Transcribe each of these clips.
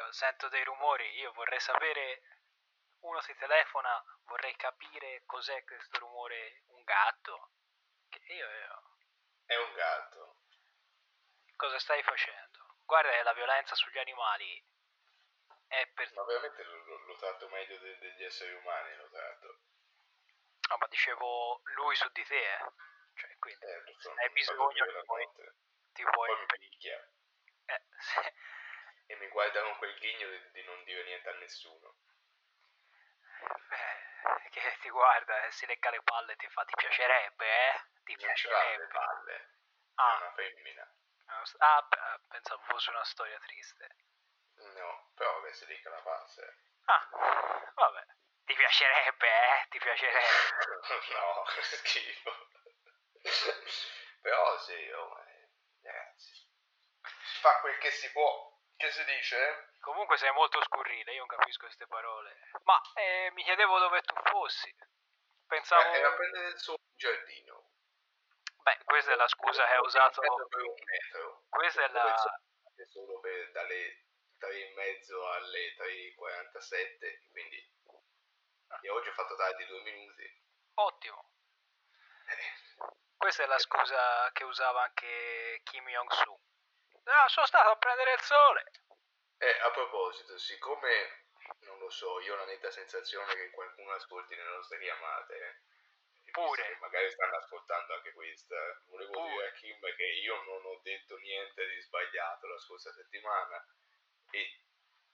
io sento dei rumori, io vorrei sapere, uno si telefona, vorrei capire cos'è questo rumore, un gatto. Che io, io... È un gatto. Cosa stai facendo? Guarda, la violenza sugli animali è per... Ma veramente lo, lo, lo tratto meglio de, degli esseri umani, lo tratto. No, ma dicevo lui su di te, eh. Cioè, quindi, Eh, so, hai bisogno puoi, notte. ti puoi... Poi mi picchia Eh, sì. E mi guarda con quel ghigno di, non dire niente a nessuno. Eh, che ti guarda e si lecca le palle ti fa ti piacerebbe, eh? Ti Non ce l'ha le piacerebbe. palle. È Ah, una femmina. ah, pensavo fosse una storia triste. No, però vabbè si lecca la face. Ah, vabbè. Ti piacerebbe, eh? Ti piacerebbe. no, che schifo. però sì, oh, eh, ragazzi. Si fa quel che si può. Che si dice? Comunque sei molto scurrile, io non capisco queste parole. Ma eh, mi chiedevo dove tu fossi. Pensavo... Eh, era prendere il suo giardino. Beh, questa è la scusa che hai usato... Metro per un metro. Questa è la... solo per dalle 3 e mezzo alle 3.47 quindi e oggi ho fatto tardi due minuti Ottimo. Eh, Questa è la scusa che usava anche Kim Jong-su. No, sono stato a prendere il sole. eh, a proposito siccome non lo so io ho la netta sensazione che qualcuno ascolti le nostre chiamate eh, Pure. magari stanno ascoltando anche questa volevo Pure. dire a Kim che io non ho detto niente di sbagliato la scorsa settimana e,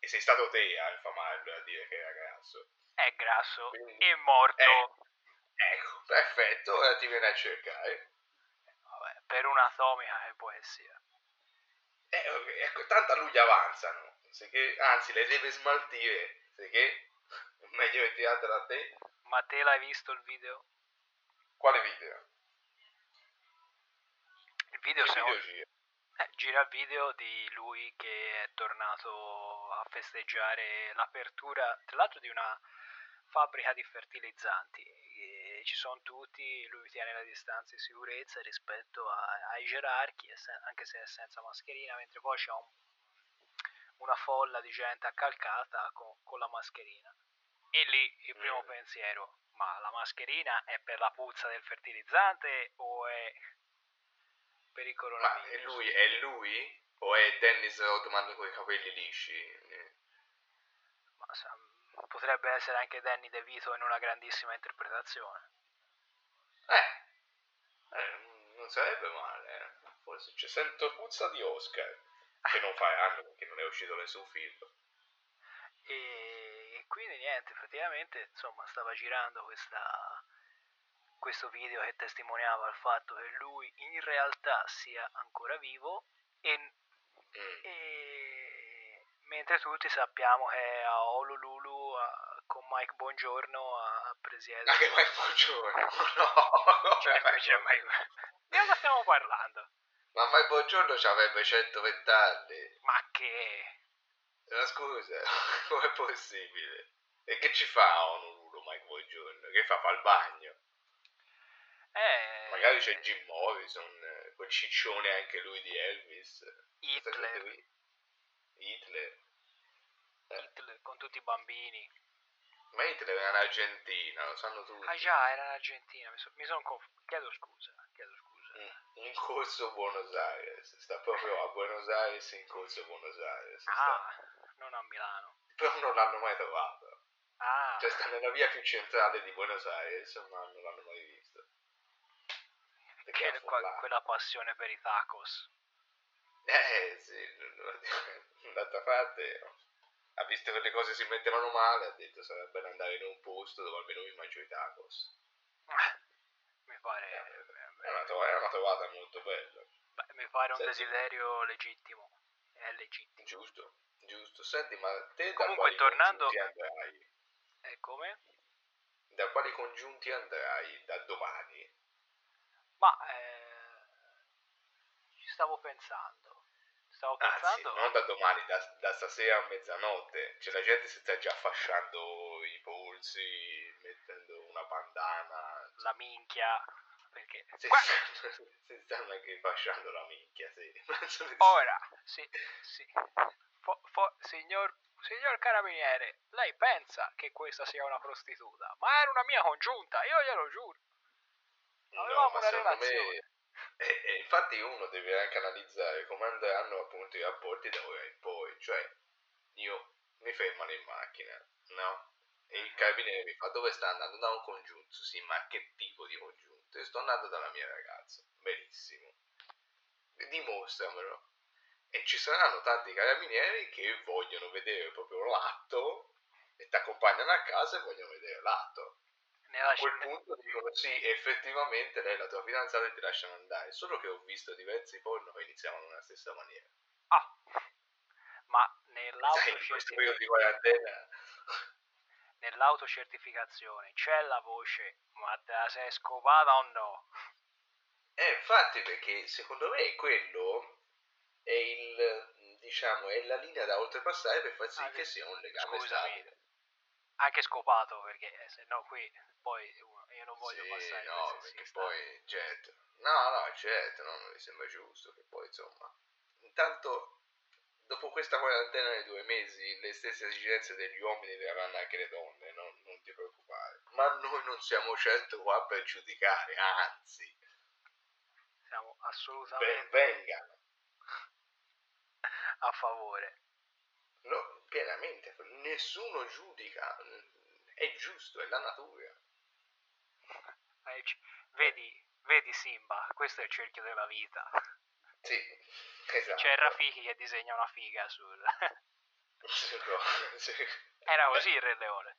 e sei stato te a infamarlo a dire che era grasso È grasso. Quindi- È morto. Eh. Ecco, perfetto, ora ti viene a cercare. Vabbè, per un'atomica che può che sia. Eh, ecco, tanto a lui gli avanzano, che- anzi le deve smaltire, che è meglio che tirate da te. Ma te l'hai visto il video? Quale video? Il video, Che secondo- video gira? eh, gira il video di lui che è tornato a festeggiare l'apertura, tra l'altro di una fabbrica di fertilizzanti. Ci sono tutti, lui tiene le distanze di sicurezza rispetto a- ai gerarchi, anche se è senza mascherina, mentre poi c'è un- una folla di gente accalcata con, con la mascherina. E lì il primo Mm. pensiero, ma la mascherina è per la puzza del fertilizzante o è per il Ma coronavirus? è lui, è lui? O è Dennis Rodman con i capelli lisci? Ma potrebbe essere anche Danny DeVito in una grandissima interpretazione. Eh, eh, non sarebbe male, eh. Forse c'è sento puzza di Oscar, che non faranno perché non è uscito nessun film. E quindi niente, praticamente insomma stava girando questa, questo video che testimoniava il fatto che lui in realtà sia ancora vivo e, Mm. e mentre tutti sappiamo che a Honolulu a- con Mike Buongiorno a presiedere. Anche Mike Buongiorno, no, Cioè, cioè, Mike- Di cosa stiamo parlando? Ma Mike Buongiorno ci avrebbe 120 anni. Ma che... Ma scusa, com'è possibile? E che ci fa a Honolulu Mike Buongiorno? Che fa? Fa il bagno? Eh, Magari c'è Jim Morrison, eh, quel ciccione anche lui di Elvis. Hitler. Hitler. Hitler con tutti i bambini. Ma Hitler era in Argentina, lo sanno tutti. Ah già, era in Argentina, mi, so- mi sono confuso. Chiedo scusa, chiedo scusa. Mm, In corso Buenos Aires, sta proprio a Buenos Aires in corso Buenos Aires. sta. Ah, non a Milano. Però non l'hanno mai trovato. Ah, Cioè sta nella via più centrale di Buenos Aires, ma non l'hanno mai visto. Perché che, qua- quella passione per i tacos. Eh sì, d'altra parte ha visto che le cose si mettevano male, ha detto sarebbe bello andare in un posto dove almeno mi mangio i tacos. Ah, Mi pare, È una, tro- è una trovata molto bella. beh, mi pare un sì. desiderio legittimo. È legittimo. Giusto, giusto. Senti, ma te da Comunque, quali tornando- congiunti andrai? E come? Da quali congiunti andrai da domani? Ma eh, ci stavo pensando. Stavo Anzi, pensando. non da domani, da, da stasera a mezzanotte. Cioè la gente si sta già fasciando i polsi, mettendo una bandana. La minchia. Perché. Si, Qua- si stanno anche fasciando la minchia, sì. Ora, sì, sì. fo- fo- signor, signor carabiniere, lei pensa che questa sia una prostituta, ma era una mia congiunta, io glielo giuro. Avevamo ma una relazione. me... E, e infatti uno deve anche analizzare come andranno appunto i rapporti da ora in poi. Cioè, io mi fermano in macchina, no? E il carabiniere mi fa dove sta andando? Da un congiunto, sì, ma che tipo di congiunto? Io sto andando dalla mia ragazza, benissimo. Dimostramelo. E ci saranno tanti carabinieri che vogliono vedere proprio l'atto e ti accompagnano a casa e vogliono vedere l'atto. A quel punto dicono sì, effettivamente lei è la tua fidanzata e ti lasciano andare. Solo che ho visto diversi porno che iniziavano nella stessa maniera. Ah, ma Sai, nell'autocerti- in questo periodo di quarantena... nell'autocertificazione c'è la voce, ma te la sei scopata o no? Eh, infatti, perché secondo me quello è il, diciamo, è la linea da oltrepassare per far sì Ah, che sia un legame Scusami, stabile. Anche scopato perché eh, se no qui poi io non voglio Sì, passare no, perché sistemi. poi, certo, no, no, certo, no, non mi sembra giusto che poi, insomma, intanto, dopo questa quarantena di due mesi, le stesse esigenze degli uomini le avranno anche le donne, no? non ti preoccupare. Ma noi non siamo certo qua per giudicare, anzi, siamo ben assolutamente vengano, a favore. No, pienamente, nessuno giudica, è giusto, è la natura. Eh, Vedi, vedi Simba, questo è il cerchio della vita. Sì, esatto. C'è Rafiki che disegna una figa sul... Sì. Era così il Re Leone.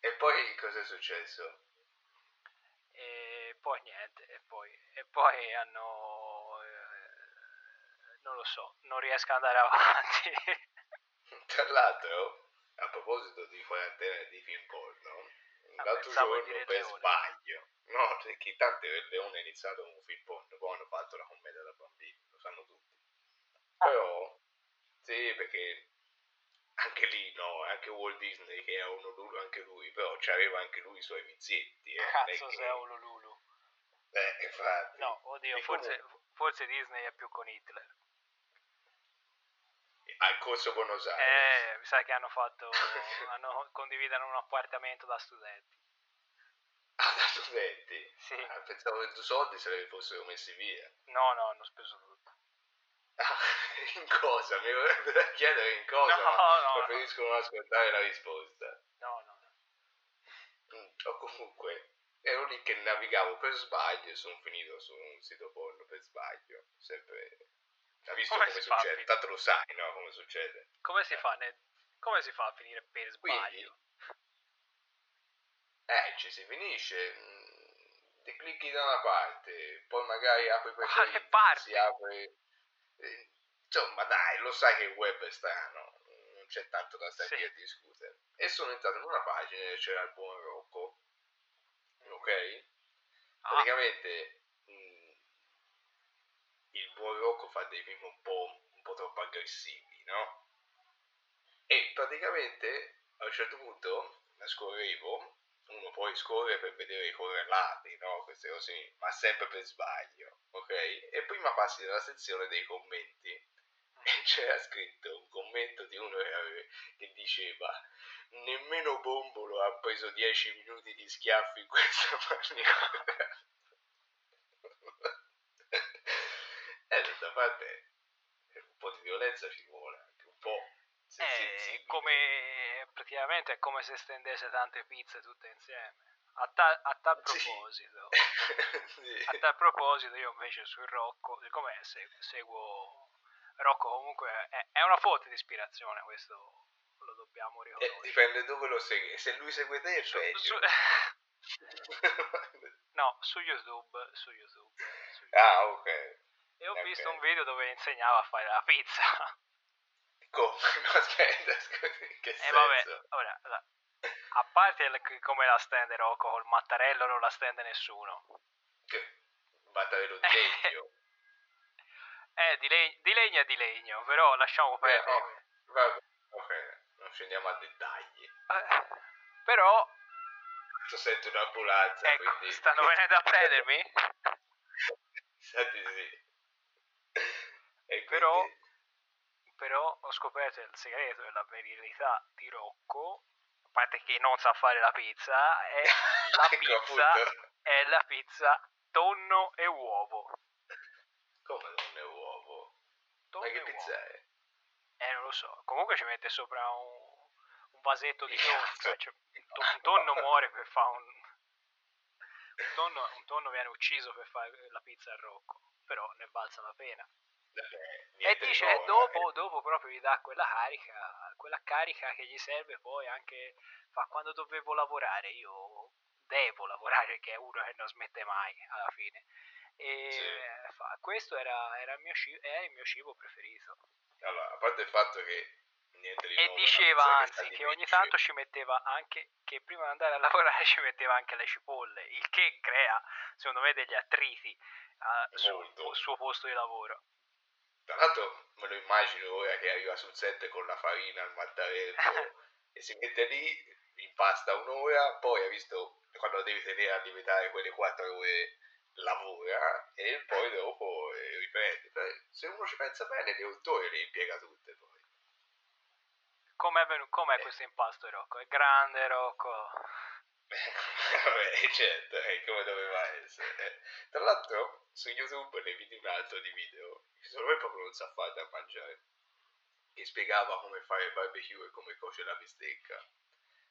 E poi cosa è successo? E poi niente, e poi, e poi hanno... eh, non lo so, non riesco ad andare avanti. Tra l'altro, a proposito di quarantena e di film porno, Ah, l'altro giorno per sbaglio, no, perché tanto il Leone è iniziato con un film porno, poi hanno fatto la commedia da bambini, lo sanno tutti. Ah. Però, sì, perché anche lì, no, anche Walt Disney che è uno duro anche lui, però c'aveva anche lui i suoi vizietti. Eh, è Cazzo che- sei un Lululu. Eh, infatti. No, oddio, forse, forse Disney è più con Hitler. Al corso Buenos Aires. Eh, mi sa che hanno fatto, hanno condividono un appartamento da studenti. Ah, da studenti. Sì. Ah, pensavo che i soldi se li fossero messi via. No, no, hanno speso tutto. Ah, in cosa? Mi vorrebbe da chiedere in cosa, No, ma no, preferisco non ascoltare la risposta. No, no. Mm, O comunque, ero lì che navigavo per sbaglio e sono finito su un sito porno per sbaglio. Sempre... Hai visto Come come, succede? Tanto lo sai, no? Come succede. Come si fa, ne- come si fa a finire per Quindi, sbaglio? eh, ci si finisce. mm, Ti clicchi da una parte, poi magari apri Quale preferiti, parte? si apre... eh, Insomma, dai, lo sai che il web è strano, non c'è tanto da stare Sì. qui a discutere. E sono entrato in una pagina e c'era il buon Rocco, ok? Ah, Praticamente il buon Rocco fa dei film un po', un po' troppo aggressivi, no? E praticamente a un certo punto la scorrevo, uno poi scorre per vedere i correlati, no? Queste cose, ma sempre per sbaglio, ok? E prima passi dalla sezione dei commenti e c'era scritto un commento di uno che diceva nemmeno Bombolo ha preso 10 minuti di schiaffi in questa maniera e d'altra parte un po' di violenza ci vuole anche un po' eh, come praticamente è come se stendesse tante pizze tutte insieme. A, ta- a tal proposito, Sì. a tal proposito, io invece sul Rocco, siccome se- seguo Rocco comunque è, è una fonte di ispirazione, questo lo dobbiamo Eh, riconoscere. dipende dove lo segui se lui segue te è Su- peggio su- no, su YouTube, su YouTube. su YouTube. ah ok E ho ok. visto un video dove insegnava a fare la pizza. come no aspetta scusa, in che E senso Eh, vabbè, ora, allora, a parte il- come la stende Rocco col mattarello non la stende nessuno. che battarello di legno Eh, di, leg- di legno è di legno, però lasciamo Eh, perdere. oh, vabbè, ok, non scendiamo a dettagli. Eh, però, Sto sento un'ambulanza, ecco, quindi... stanno venendo a prendermi? Di sì. E Però- però ho scoperto il segreto della virilità di Rocco, a parte che non sa fare la pizza, è la pizza, è la pizza tonno e uovo. Come non è uovo? Tonno Ma che e pizza uovo. è? Eh, non lo so. Comunque ci mette sopra un, un vasetto di tonno. Cioè, c'è- un, to- un tonno muore per fare un... Un tonno, un tonno viene ucciso per fare la pizza a Rocco, però ne valsa la pena. E dice, nuovo, dopo, eh. dopo proprio gli dà quella carica, quella carica che gli serve poi anche, fa quando dovevo lavorare, io devo lavorare perché è uno che non smette mai alla fine. E Sì. fa, questo era, era il, mio cibo, è il mio cibo preferito. Allora, a parte il fatto che niente di E nuovo, diceva anzi che di ogni tanto ci metteva anche, che prima di andare a lavorare ci metteva anche le cipolle, il che crea secondo me degli attriti eh, sul suo posto di lavoro. Tra l'altro me lo immagino ora che arriva sul set con la farina, il mattarello e si mette lì, impasta un'ora, poi ha visto quando devi tenere a lievitare quelle quattro ore lavora e poi dopo eh, riprende. Beh, Se uno ci pensa bene, le otto ore le impiega tutte poi. Com'è, venu- com'è Eh. questo impasto Rocco? È grande Rocco. Vabbè, certo, è come doveva essere. Eh, Tra l'altro, su YouTube ne vidi un altro di video, che secondo me proprio non sa fare da mangiare, che spiegava come fare il barbecue e come cuocere la bistecca.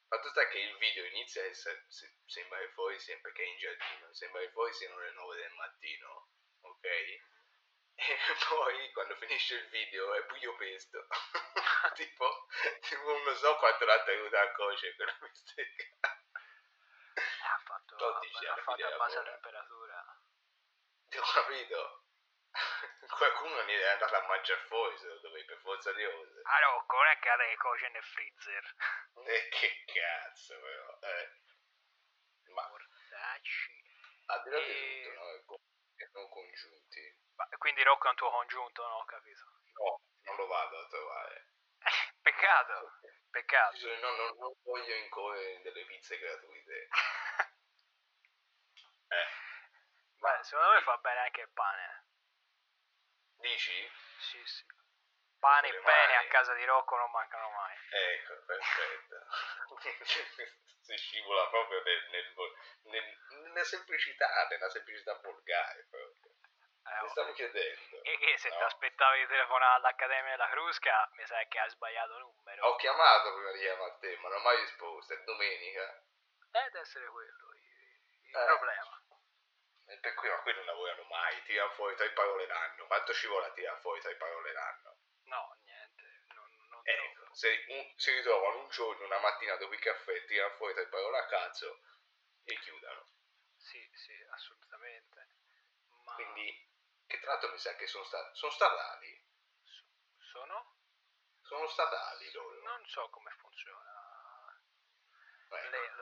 Fatto sta che il video inizia e se- se- sembra che fuori sia, perché è in giardino, sembra che fuori siano le 9 del mattino, ok? E poi quando finisce il video è buio pesto. tipo, tipo non so quanto l'ha tenuta a cuocere quella bistecca. Ha Lo l'ha alla fatto a bassa temperatura. Ti ho capito. Qualcuno ne è andato a mangiare fuori, secondo me, per forza di cose. Ah Rocco, non è che lei cuoce nel freezer. E che cazzo, però. Eh. Ma Mortacci. al di là di tutto, no? e con- non congiunti. Ma quindi Rocco è un tuo congiunto, no? Ho capito. No, non lo vado a trovare. Peccato, peccato. Cioè, no, non, non voglio incorrere in delle pizze gratuite. Eh. Beh, secondo me fa bene anche il pane. Dici? Sì, sì. Pane e pene a casa di Rocco non mancano mai. Ecco, perfetto. si scivola proprio nel, nel, nel- nella semplicità, nella semplicità volgare proprio. Eh, Ti stavo chiedendo. E che se no? ti aspettavi di telefonare all'Accademia della Crusca, mi sa che hai sbagliato numero. Ho chiamato prima di chiamare a te, ma non ho mai risposto. È domenica. Deve essere quello il, Eh. problema. E per cui, ma qui non lavorano mai. Tirano fuori tre parole l'anno. Quanto ci vuole a tirare fuori tre parole l'anno? No, niente, non, non Ecco, se un- si ritrovano un giorno, una mattina dopo il caffè, tirano fuori tre parole a cazzo e chiudono. Sì, sì, assolutamente. Ma Quindi, che tra l'altro mi sa che sono, sta- sono statali. so- sono? Sono statali loro. Non so come funziona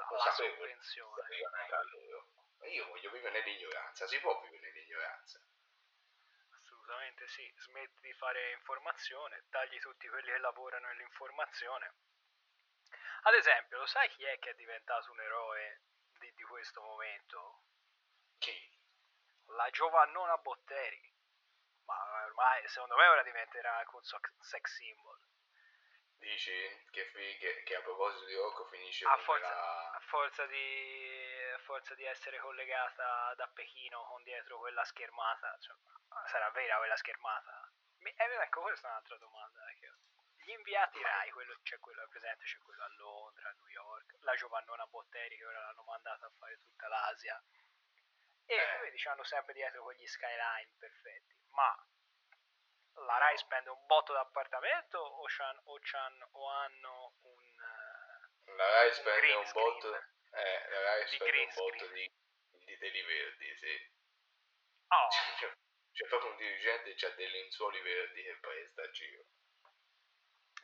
Lo sapevo. Ma io voglio vivere nell'ignoranza, si può vivere nell'ignoranza. Assolutamente sì, smetti di fare informazione, tagli tutti quelli che lavorano nell'informazione. Ad esempio, lo sai chi è che è diventato un eroe di, di questo momento? Chi? La Giovannona Botteri. Ma ormai, secondo me, ora diventerà anche un sex symbol. Dici che, che, che a proposito di Rocco finisce A con forza, la... a forza di, a forza di essere collegata da Pechino con dietro quella schermata, cioè, sarà vera quella schermata? Mi- eh, ecco, questa è un'altra domanda. eh, che- Gli inviati Rai, quello, c'è quello presente, c'è quello a Londra, a New York, la Giovannona Botteri che ora l'hanno mandata a fare tutta l'Asia. E Eh. vedi, c'hanno sempre dietro quegli skyline perfetti. Ma la Rai spende un botto d'appartamento o, c'han, o, c'han, o hanno un... eh, La Rai un spende un botto... Eh, la Rai Di spende un botto di, di teli verdi, sì. Oh, C'è, c'è proprio un dirigente che ha dei lenzuoli verdi che presta a giro.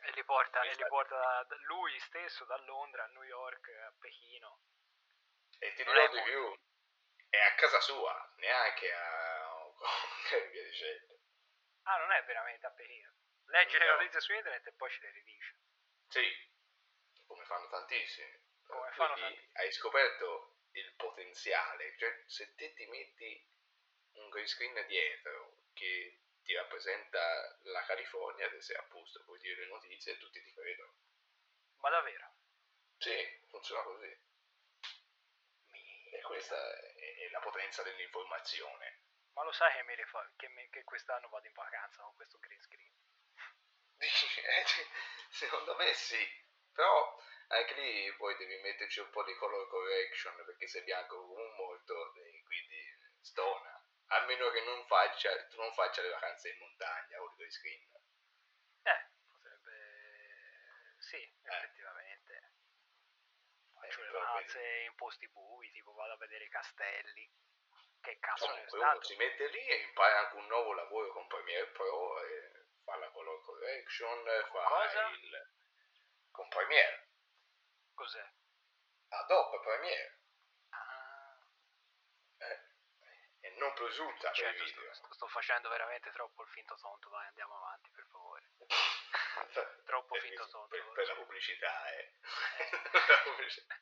e li porta, e sta- li porta da- da- lui stesso da Londra a New York, a Pechino. E ti dirò di più, è a casa sua, neanche a... e via dicendo. Ah, non è veramente a Pechino. Legge le No. notizie su internet e poi ce le ridice. Sì, come fanno tantissimi. Come fanno Quindi tanti- hai scoperto il potenziale, cioè se te ti metti un green screen dietro che ti rappresenta la California, te sei a posto, puoi dire le notizie e tutti ti credono. Ma davvero? Sì, funziona così. Mi... E questa è la potenza dell'informazione. Ma lo sai che, mi rifa- che, mi- che quest'anno vado in vacanza con questo green screen? Dici, eh, secondo me sì, però anche lì poi devi metterci un po' di color correction perché sei bianco un morto e quindi stona. A meno che non faccia, tu non faccia le vacanze in montagna con i tuoi screen. Eh, potrebbe... Sì, effettivamente. Faccio Eh, le vacanze in posti bui, tipo vado a vedere i castelli. Che cazzo ne è stato? si mette lì e impara anche un nuovo lavoro con Premiere Pro e fa la color correction, fa cosa? il... con Premiere, Cos'è? Adobe Premiere, Ah, eh, e non Pro Ultra per certo, video. sto, sto facendo veramente troppo il finto tonto, vai andiamo avanti per favore. Troppo per, finto tonto. per, per la pubblicità, eh. Eh. Per la pubblicità.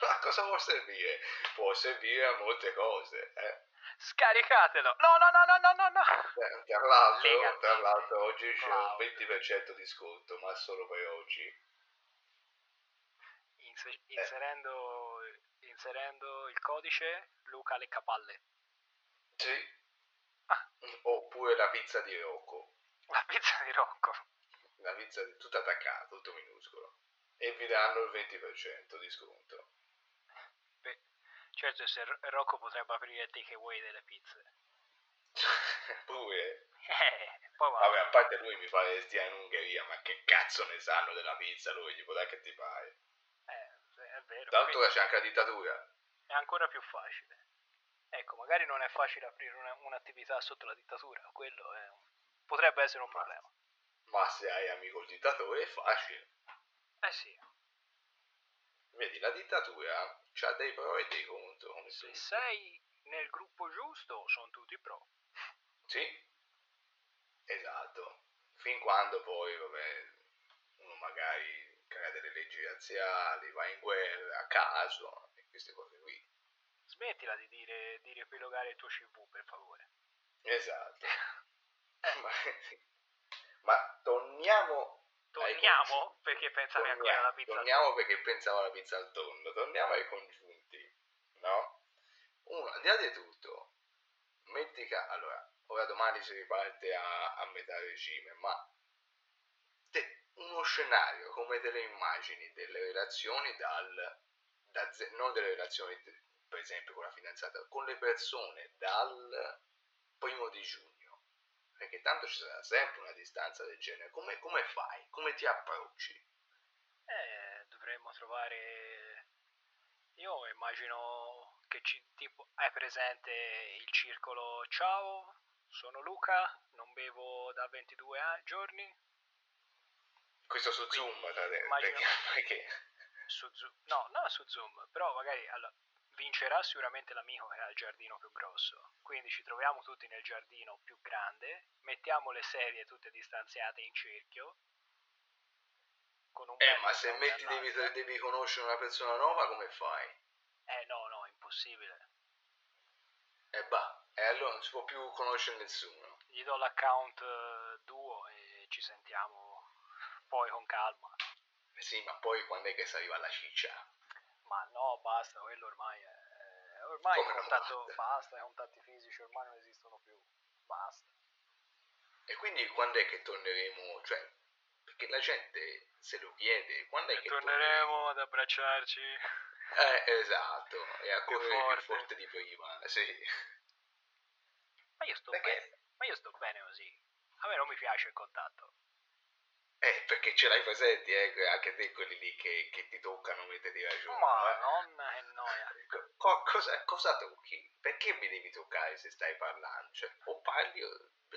Ma a cosa può servire? Può servire a molte cose, eh. Scaricatelo! No, no, no, no, no, no, no! Eh, Tra l'altro, tra l'altro oggi c'è un Cloud. 20% di sconto, ma solo per oggi. Inse- inserendo, inserendo il codice Luca le capalle. Sì. Ah. Oppure la pizza di Rocco. La pizza di Rocco. La pizza di tutto attaccato, tutto minuscolo. E vi danno il 20% di sconto. Beh, certo, se Rocco potrebbe aprire il takeaway delle pizze. Pure. Eh, poi va. Vabbè, a parte lui mi pare che stia in Ungheria, ma che cazzo ne sanno della pizza lui? Gli può dare che ti pare. Eh, è vero. L'altro quindi c'è anche la dittatura. è ancora più facile. Ecco, magari non è facile aprire una- un'attività sotto la dittatura, quello è potrebbe essere un problema. Ma se hai amico il dittatore è facile. Eh sì, Vedi, la dittatura ha dei pro e dei contro. Come se tutto. sei nel gruppo giusto, sono tutti pro. Sì, esatto. Fin quando poi, vabbè, uno magari crea delle leggi razziali, va in guerra a caso e queste cose qui. Smettila di dire di riepilogare il tuo CV, per favore. Esatto. Eh. ma, ma torniamo... Torniamo perché pensavi Torniamo, ancora alla pizza. torniamo perché pensavo alla pizza al tonno. Torniamo ai congiunti, no? Uno, al di là di tutto, metti che... Allora, ora domani si riparte a, a metà regime, ma te- uno scenario come te le immagini delle relazioni dal... da non delle relazioni, per esempio, con la fidanzata, con le persone dal primo di giugno. Perché tanto ci sarà sempre una distanza del genere. Come, come fai? Come ti approcci? Eh, dovremmo trovare... Io immagino che ci... tipo... Hai presente il circolo Ciao, sono Luca, non bevo da 22 a- giorni. Questo su Quindi, Zoom, immagino- perché, Su Zoom. No, non su Zoom, però magari... Allora, vincerà sicuramente l'amico che ha il giardino più grosso. Quindi ci troviamo tutti nel giardino più grande, mettiamo le serie tutte distanziate in cerchio. Con un Eh, ma se metti devi, devi conoscere una persona nuova, come fai? Eh no, no, impossibile. E bah, e allora non si può più conoscere nessuno. Gli do l'account eh, duo e ci sentiamo poi con calma. Eh sì, ma poi quando è che si arriva alla ciccia? Ma no, basta, quello ormai è... Ormai no, contatto basta? i contatti fisici ormai non esistono più. Basta. E quindi quando è che torneremo? Cioè, perché la gente se lo chiede, quando è E che torneremo ad abbracciarci. Eh, esatto, e a Più correre forte. più forte di prima, sì. Ma io sto Perché? bene. Ma io sto bene così. A me non mi piace il contatto. Eh, perché ce l'hai presenti, eh, anche te quelli lì che, che ti toccano mentre ti ragionano. Ma eh. nonna che noia. Co- co- cosa, cosa tocchi? Perché mi devi toccare se stai parlando? Cioè, o parli o...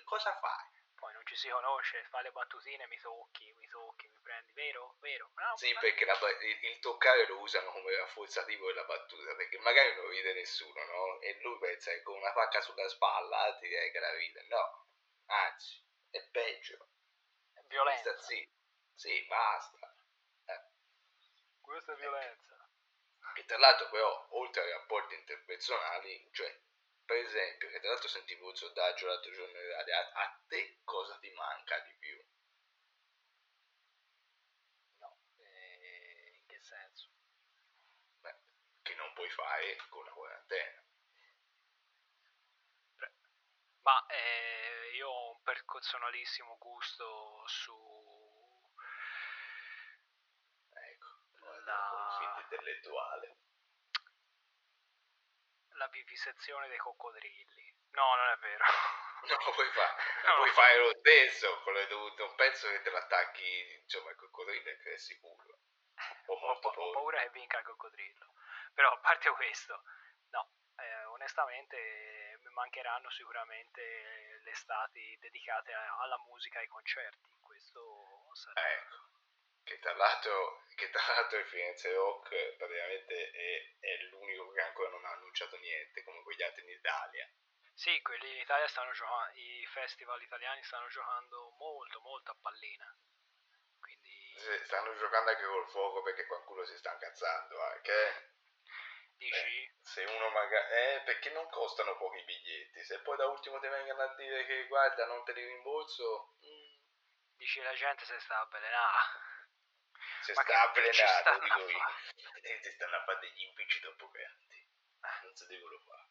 cosa fai? Poi non ci si conosce, fa le battutine, mi tocchi, mi tocchi, mi prendi, vero? Vero? No, Sì, ma- perché la il, il toccare lo usano come rafforzativo della battuta, perché magari non ride nessuno, no? E lui pensa che con una pacca sulla spalla ti direi che la ride. No, anzi, è peggio. Violenza. Sta zitto. Sì, basta. Eh. Questa è violenza. E tra l'altro però, oltre ai rapporti interpersonali, cioè, per esempio, che tra l'altro sentivo il sondaggio l'altro giorno in radio, a, a te cosa ti manca di più? No, eh, in che senso? Beh, che non puoi fare con la quarantena. Ma eh, io ho un personalissimo gusto su ecco, la... un intellettuale la vivisezione dei coccodrilli. No, non è vero. No, puoi, fare, no. puoi fare lo stesso, con le dovute, non penso che te l'attacchi, insomma, il coccodrillo è che è sicuro. Ho, ho, ho paura che vinca il coccodrillo. Però a parte questo, no, eh, onestamente mancheranno sicuramente le estati dedicate alla musica e ai concerti. Questo sarà... Ecco che tra l'altro, che tra l'altro il Firenze Rock praticamente è, è, l'unico che ancora non ha annunciato niente, come quegli altri in Italia. Sì, quelli in Italia stanno giocando, i festival italiani stanno giocando molto, molto a pallina. Quindi... Sì, stanno giocando anche col fuoco perché qualcuno si sta incazzando anche. Dici? Eh, se uno magari... Eh, perché non costano pochi biglietti. Se poi da ultimo ti vengono a dire che guarda non te li rimborso... Mm. Dici la gente si sta avvelenando ma sta avvelenato, dico io. E ti stanno a fare degli impicci troppo grandi. Non si devono fare.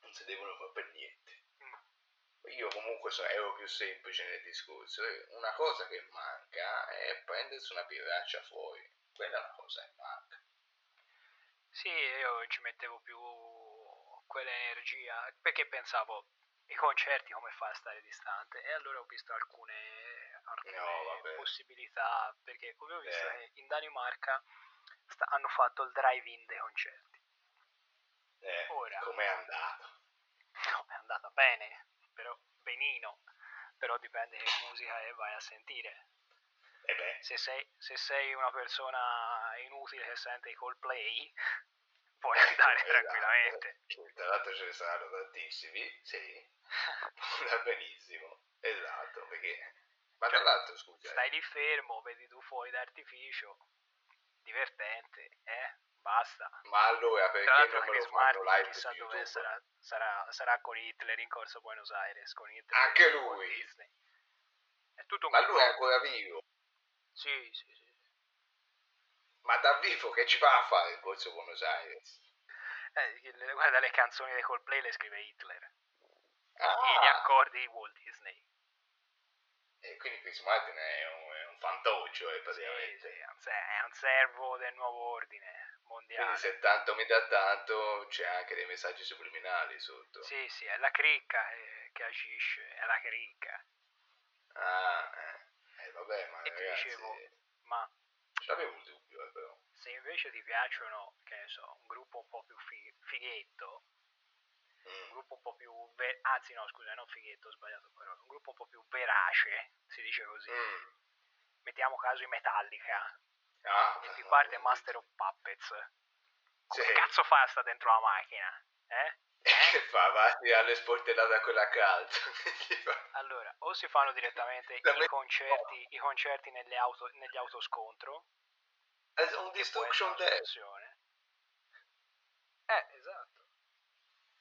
Non si devono fare per niente. Mm. Io comunque so, ero più semplice nel discorso. Una cosa che manca è prendersi una birraccia fuori. Quella è una cosa che manca. Sì, io ci mettevo più quell'energia perché pensavo i concerti come fa a stare distante? E allora ho visto alcune, alcune no, possibilità perché come ho visto eh. che in Danimarca sta, hanno fatto il drive-in dei concerti. Eh, ora com'è andato? no è andata bene però benino. Però dipende che musica è vai a sentire eh se, sei, se sei una persona inutile che sente i Coldplay puoi andare esatto. tranquillamente tra l'altro ce ne saranno tantissimi sì va benissimo, esatto, perché... Ma tra cioè, l'altro, scusa... Stai lì fermo, vedi tu fuori d'artificio, divertente, eh? Basta. Ma allora perché non me lo fanno live chissà dove sarà, sarà, sarà, con Hitler in corso Buenos Aires, con Hitler Anche lui! Disney. È tutto un Ma lui è ancora vivo? Sì, sì, sì. Ma da vivo che ci fa a fare in corso Buenos Aires? Eh, guarda le canzoni dei Coldplay le scrive Hitler ah. e gli accordi di Walt Disney. E quindi Chris Martin è un, è un fantoccio eh, praticamente. Sì, sì, è un servo del nuovo ordine mondiale. Quindi se tanto mi dà tanto c'è anche dei messaggi subliminali sotto. Sì, sì, è la cricca che, che agisce, è la cricca. Ah, eh, eh vabbè, ma e ragazzi... ti dicevo, ma... C'avevo un dubbio, eh, però. Se invece ti piacciono, che ne so, un gruppo un po' più fighetto, un gruppo un po' più, ve- anzi no scusa, non fighetto, ho sbagliato parola, un gruppo un po' più verace, si dice così. Mm. Mettiamo caso i Metallica. Ah, e ti parte Master of Puppets. Come sì. cazzo fa sta dentro la macchina? Eh? Che fa? Va alle sportellate a quella calda. allora, o si fanno direttamente i concerti, i concerti nelle auto, negli autoscontro. È un destruction day. Eh, esatto.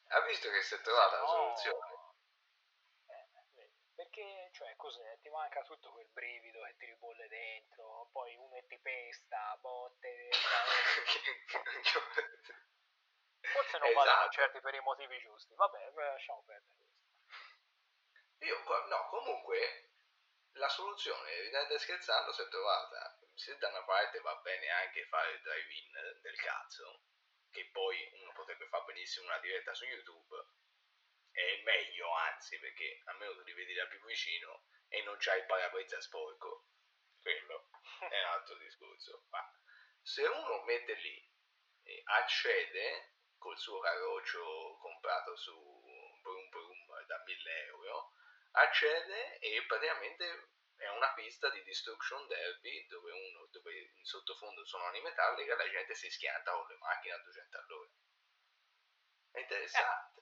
Ha visto che si è trovata la soluzione? Eh, perché, cioè, cos'è? Ti manca tutto quel brivido che ti ribolle dentro, poi uno e ti pesta, botte... Forse non esatto. vanno certi per i motivi giusti. Vabbè, lasciamo perdere. Io, no, comunque, la soluzione, ridendo scherzando, si è trovata. Se da una parte va bene anche fare il drive-in del cazzo, che poi uno potrebbe fare benissimo una diretta su YouTube, è meglio anzi perché almeno tu li vedi da più vicino e non c'hai il parabrezza sporco. Quello è un altro discorso. Ma se uno mette lì e accede col suo carroccio comprato su Brum Brum da 1000 euro, accede e praticamente è una pista di Destruction Derby dove, uno, dove in sottofondo sono suonano metallica e la gente si schianta con le macchine a 200 all'ora. È interessante.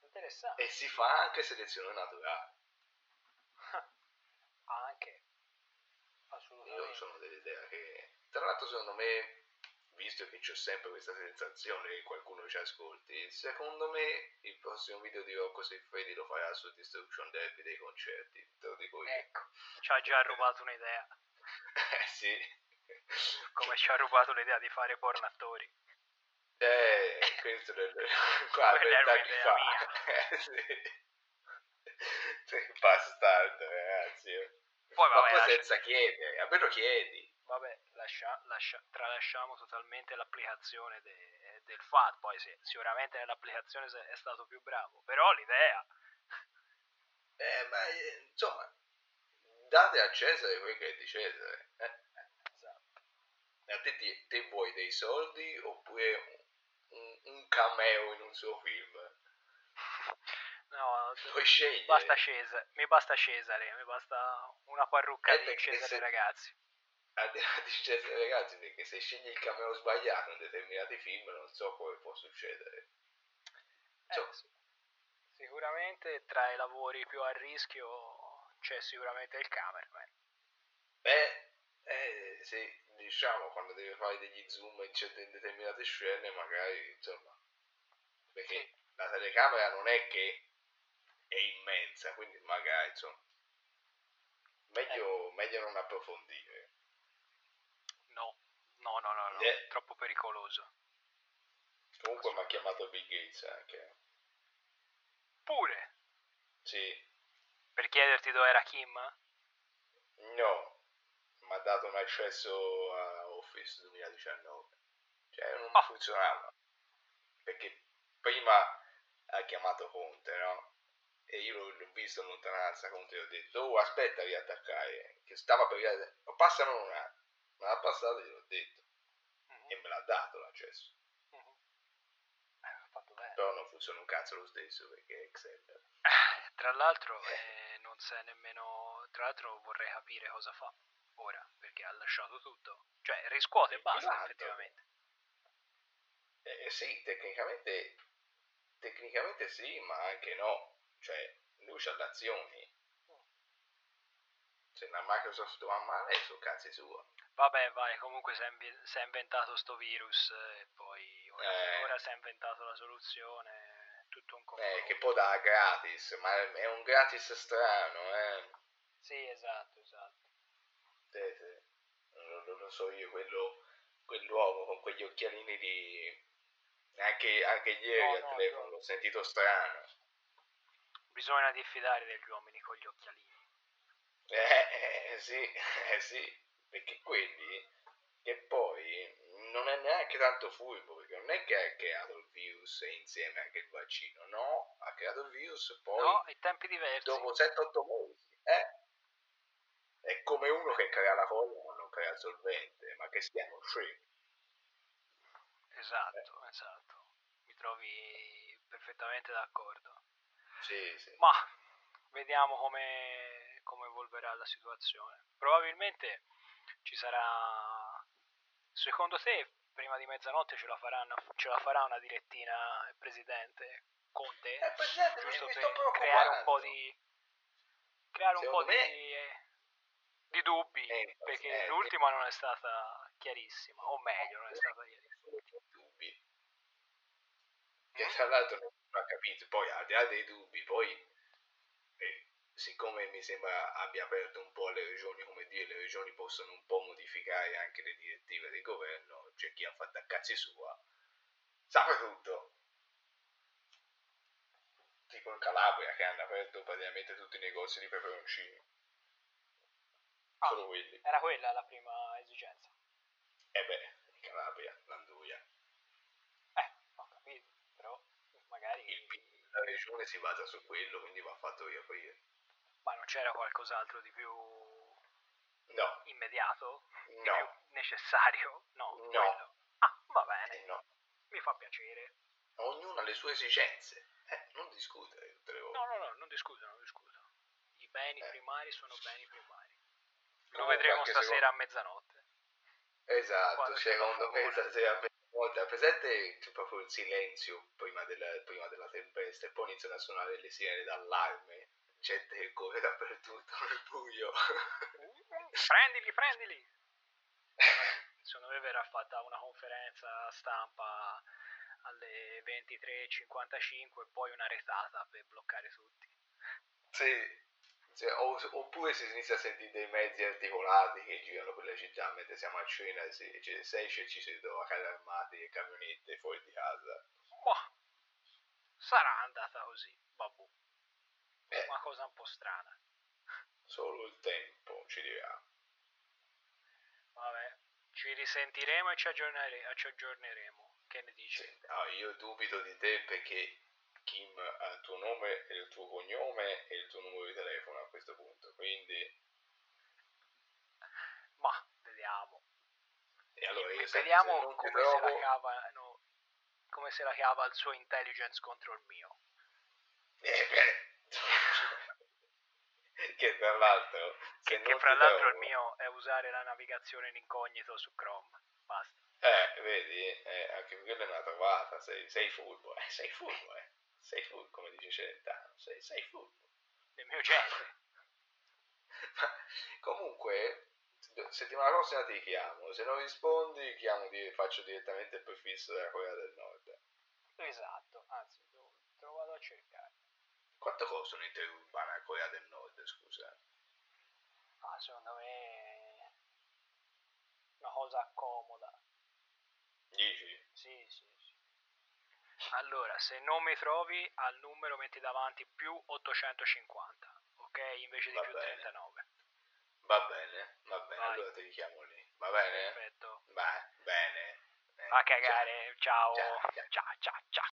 Eh, interessante. E si fa anche selezione naturale. anche. Assolutamente. Io sono dell'idea che, tra l'altro secondo me visto che c'ho sempre questa sensazione che qualcuno ci ascolti, secondo me il prossimo video di Rocco Siffredi lo farà su Destruction Derby dei concerti, te lo dico io. Ecco, ci ha già rubato un'idea. eh sì. Come ci ha rubato l'idea di fare porno attori. Eh, questo è qua Quella era vent'anni fa. mia. Eh, sì. Sei bastardo, ragazzi. Poi Ma vabbè, poi lascia- senza chiedere, almeno chiedi. Vabbè lascia- lascia- tralasciamo totalmente l'applicazione de- del FAT, poi sì, sicuramente nell'applicazione è stato più bravo, però l'idea... Eh, ma eh, insomma, date a Cesare quel che è di Cesare. eh. Esatto. A te, ti- te vuoi dei soldi oppure un, un cameo in un suo film? No, Puoi scegliere. basta Cesare, mi basta Cesare, mi basta una parrucca Eh, di Cesare se- ragazzi. A te di Cesare ragazzi, perché se scegli il cameo sbagliato in determinati film non so come può succedere. Eh, Insomma, sì. Sicuramente tra i lavori più a rischio c'è sicuramente il cameraman. Beh, eh, sì, diciamo, quando devi fare degli zoom in, certe- in determinate scene, magari, insomma, perché Sì. la telecamera non è che è immensa, quindi magari, insomma, meglio, meglio non approfondire. No, no, no, no, no, Eh. troppo pericoloso. Comunque mi ha chiamato Bill Gates anche. Pure, Sì, per chiederti dove era Kim? no, mi ha dato un accesso a Office 2019. Cioè, non Ah. funzionava. Perché prima ha chiamato Conte, no? E io l'ho, visto in lontananza, Conte gli ho detto, oh aspetta a riattaccare, che stava per oh, passano un attimo. Me l'ha passato e gliel'ho detto. Mhm, E me l'ha dato l'accesso. mhm. Eh, ho fatto bene. Però non funziona un cazzo lo stesso perché è Excel. Tra l'altro eh, non sai nemmeno, tra l'altro vorrei capire cosa fa ora, perché ha lasciato tutto. Cioè riscuote e basta Esatto. effettivamente. Eh, sì, tecnicamente, tecnicamente sì, ma anche no. Cioè, lui c'ha le azioni. Se la Microsoft va male, sono cazzi sua. Vabbè vai, comunque si è, inventato sto virus e poi ora, Eh. ora si è inventato la soluzione, tutto un Eh, complotto. che poi dà gratis, ma è un gratis strano, eh. Sì, esatto, esatto. Sì, sì. Non, lo so io, quello, quell'uomo con quegli occhialini di... Anche, anche ieri No, al no, telefono io- l'ho sentito strano. Bisogna diffidare degli uomini con gli occhialini. Eh, eh, sì, eh sì, perché quelli che poi non è neanche tanto furbo, perché non è che ha creato il virus e insieme anche il vaccino, no, ha creato il virus poi No, in tempi diversi. dopo 7-8 mesi, eh. È come uno che crea la colla ma non crea il solvente, ma che stiamo scemi. Esatto, esatto. Mi trovi perfettamente d'accordo. Sì, sì. Ma vediamo come, come evolverà la situazione. Probabilmente ci sarà. Secondo te, prima di mezzanotte ce la, faranno, ce la farà una direttina il presidente Conte? Eh, Presidente, mi- giusto mi per sto creare un po' di. creare un Secondo po' me- di. di dubbi. Eh, perché eh, l'ultima non è stata chiarissima, o meglio, non è stata chiarissima. dubbi. Che tra l'altro non ha capito, poi al di là dei dubbi, poi eh, siccome mi sembra abbia aperto un po' le regioni, come dire, le regioni possono un po' modificare anche le direttive del governo, c'è chi ha fatto a cazzi sua, sa tutto. Tipo in Calabria che hanno aperto praticamente tutti i negozi di peperoncini. Ah. Solo quelli. Era quella la prima esigenza. E beh, in Calabria, l'Anduia. Eh, ho capito, però magari... Il della regione si basa su quello, quindi va fatto riaprire. Ma non c'era qualcos'altro di più No, immediato? Di no, più necessario? No. No. Ah, va eh, bene, no. mi fa piacere. Ognuno ha le sue esigenze. Eh, non discutere tutte le volte. No, no, no, non discuto, non discuto. I beni Eh. primari sono beni primari. Lo Comunque, vedremo stasera secondo- a mezzanotte. Esatto, Quando secondo me stasera volta presente c'è proprio il silenzio prima della, prima della tempesta e poi iniziano a suonare le sirene d'allarme. Gente che corre dappertutto nel buio. prendili, prendili! secondo me verrà fatta una conferenza stampa alle 23.55 e poi una retata per bloccare tutti. Sì, cioè, oppure si inizia a sentire dei mezzi articolati che girano per la città mentre siamo a cena e si, cioè, se esce ci si trova carri armati e camionette fuori di casa. Boh, sarà andata così, babù. Eh. Una cosa un po' strana. Solo il tempo ci dirà. Vabbè, ci risentiremo e ci, aggiornere- ci aggiorneremo. Che ne dici? Sì, no, io dubito di te perché Kim ha il tuo nome e il tuo cognome e il tuo numero di telefono a questo punto, quindi... Ma, vediamo. E allora io vediamo come, trovo... se la cava, no, come se la cava il suo intelligence contro il mio. Eh, che tra l'altro... Che, che fra l'altro il mio è usare la navigazione in incognito su Chrome. Basta. Eh, vedi, eh, anche quella è una trovata, sei, sei furbo, eh, sei furbo, eh. Sei furbo, come dice Celentano, sei, sei furbo. Nel mio genere. comunque, settimana prossima ti chiamo, se non rispondi chiamo, faccio direttamente il prefisso della Corea del Nord. Esatto, anzi, lo vado a cercare. Quanto costa un interurbana a Corea del Nord, scusa? Ah, secondo me una cosa comoda. Dici? Sì, sì. Allora, se non mi trovi, al numero metti davanti più 850, ok? Invece di va più bene. 39. Va bene, va bene, Vai. allora ti richiamo lì. Va bene? Perfetto. Va bene. A cagare, ciao. ciao. ciao. ciao.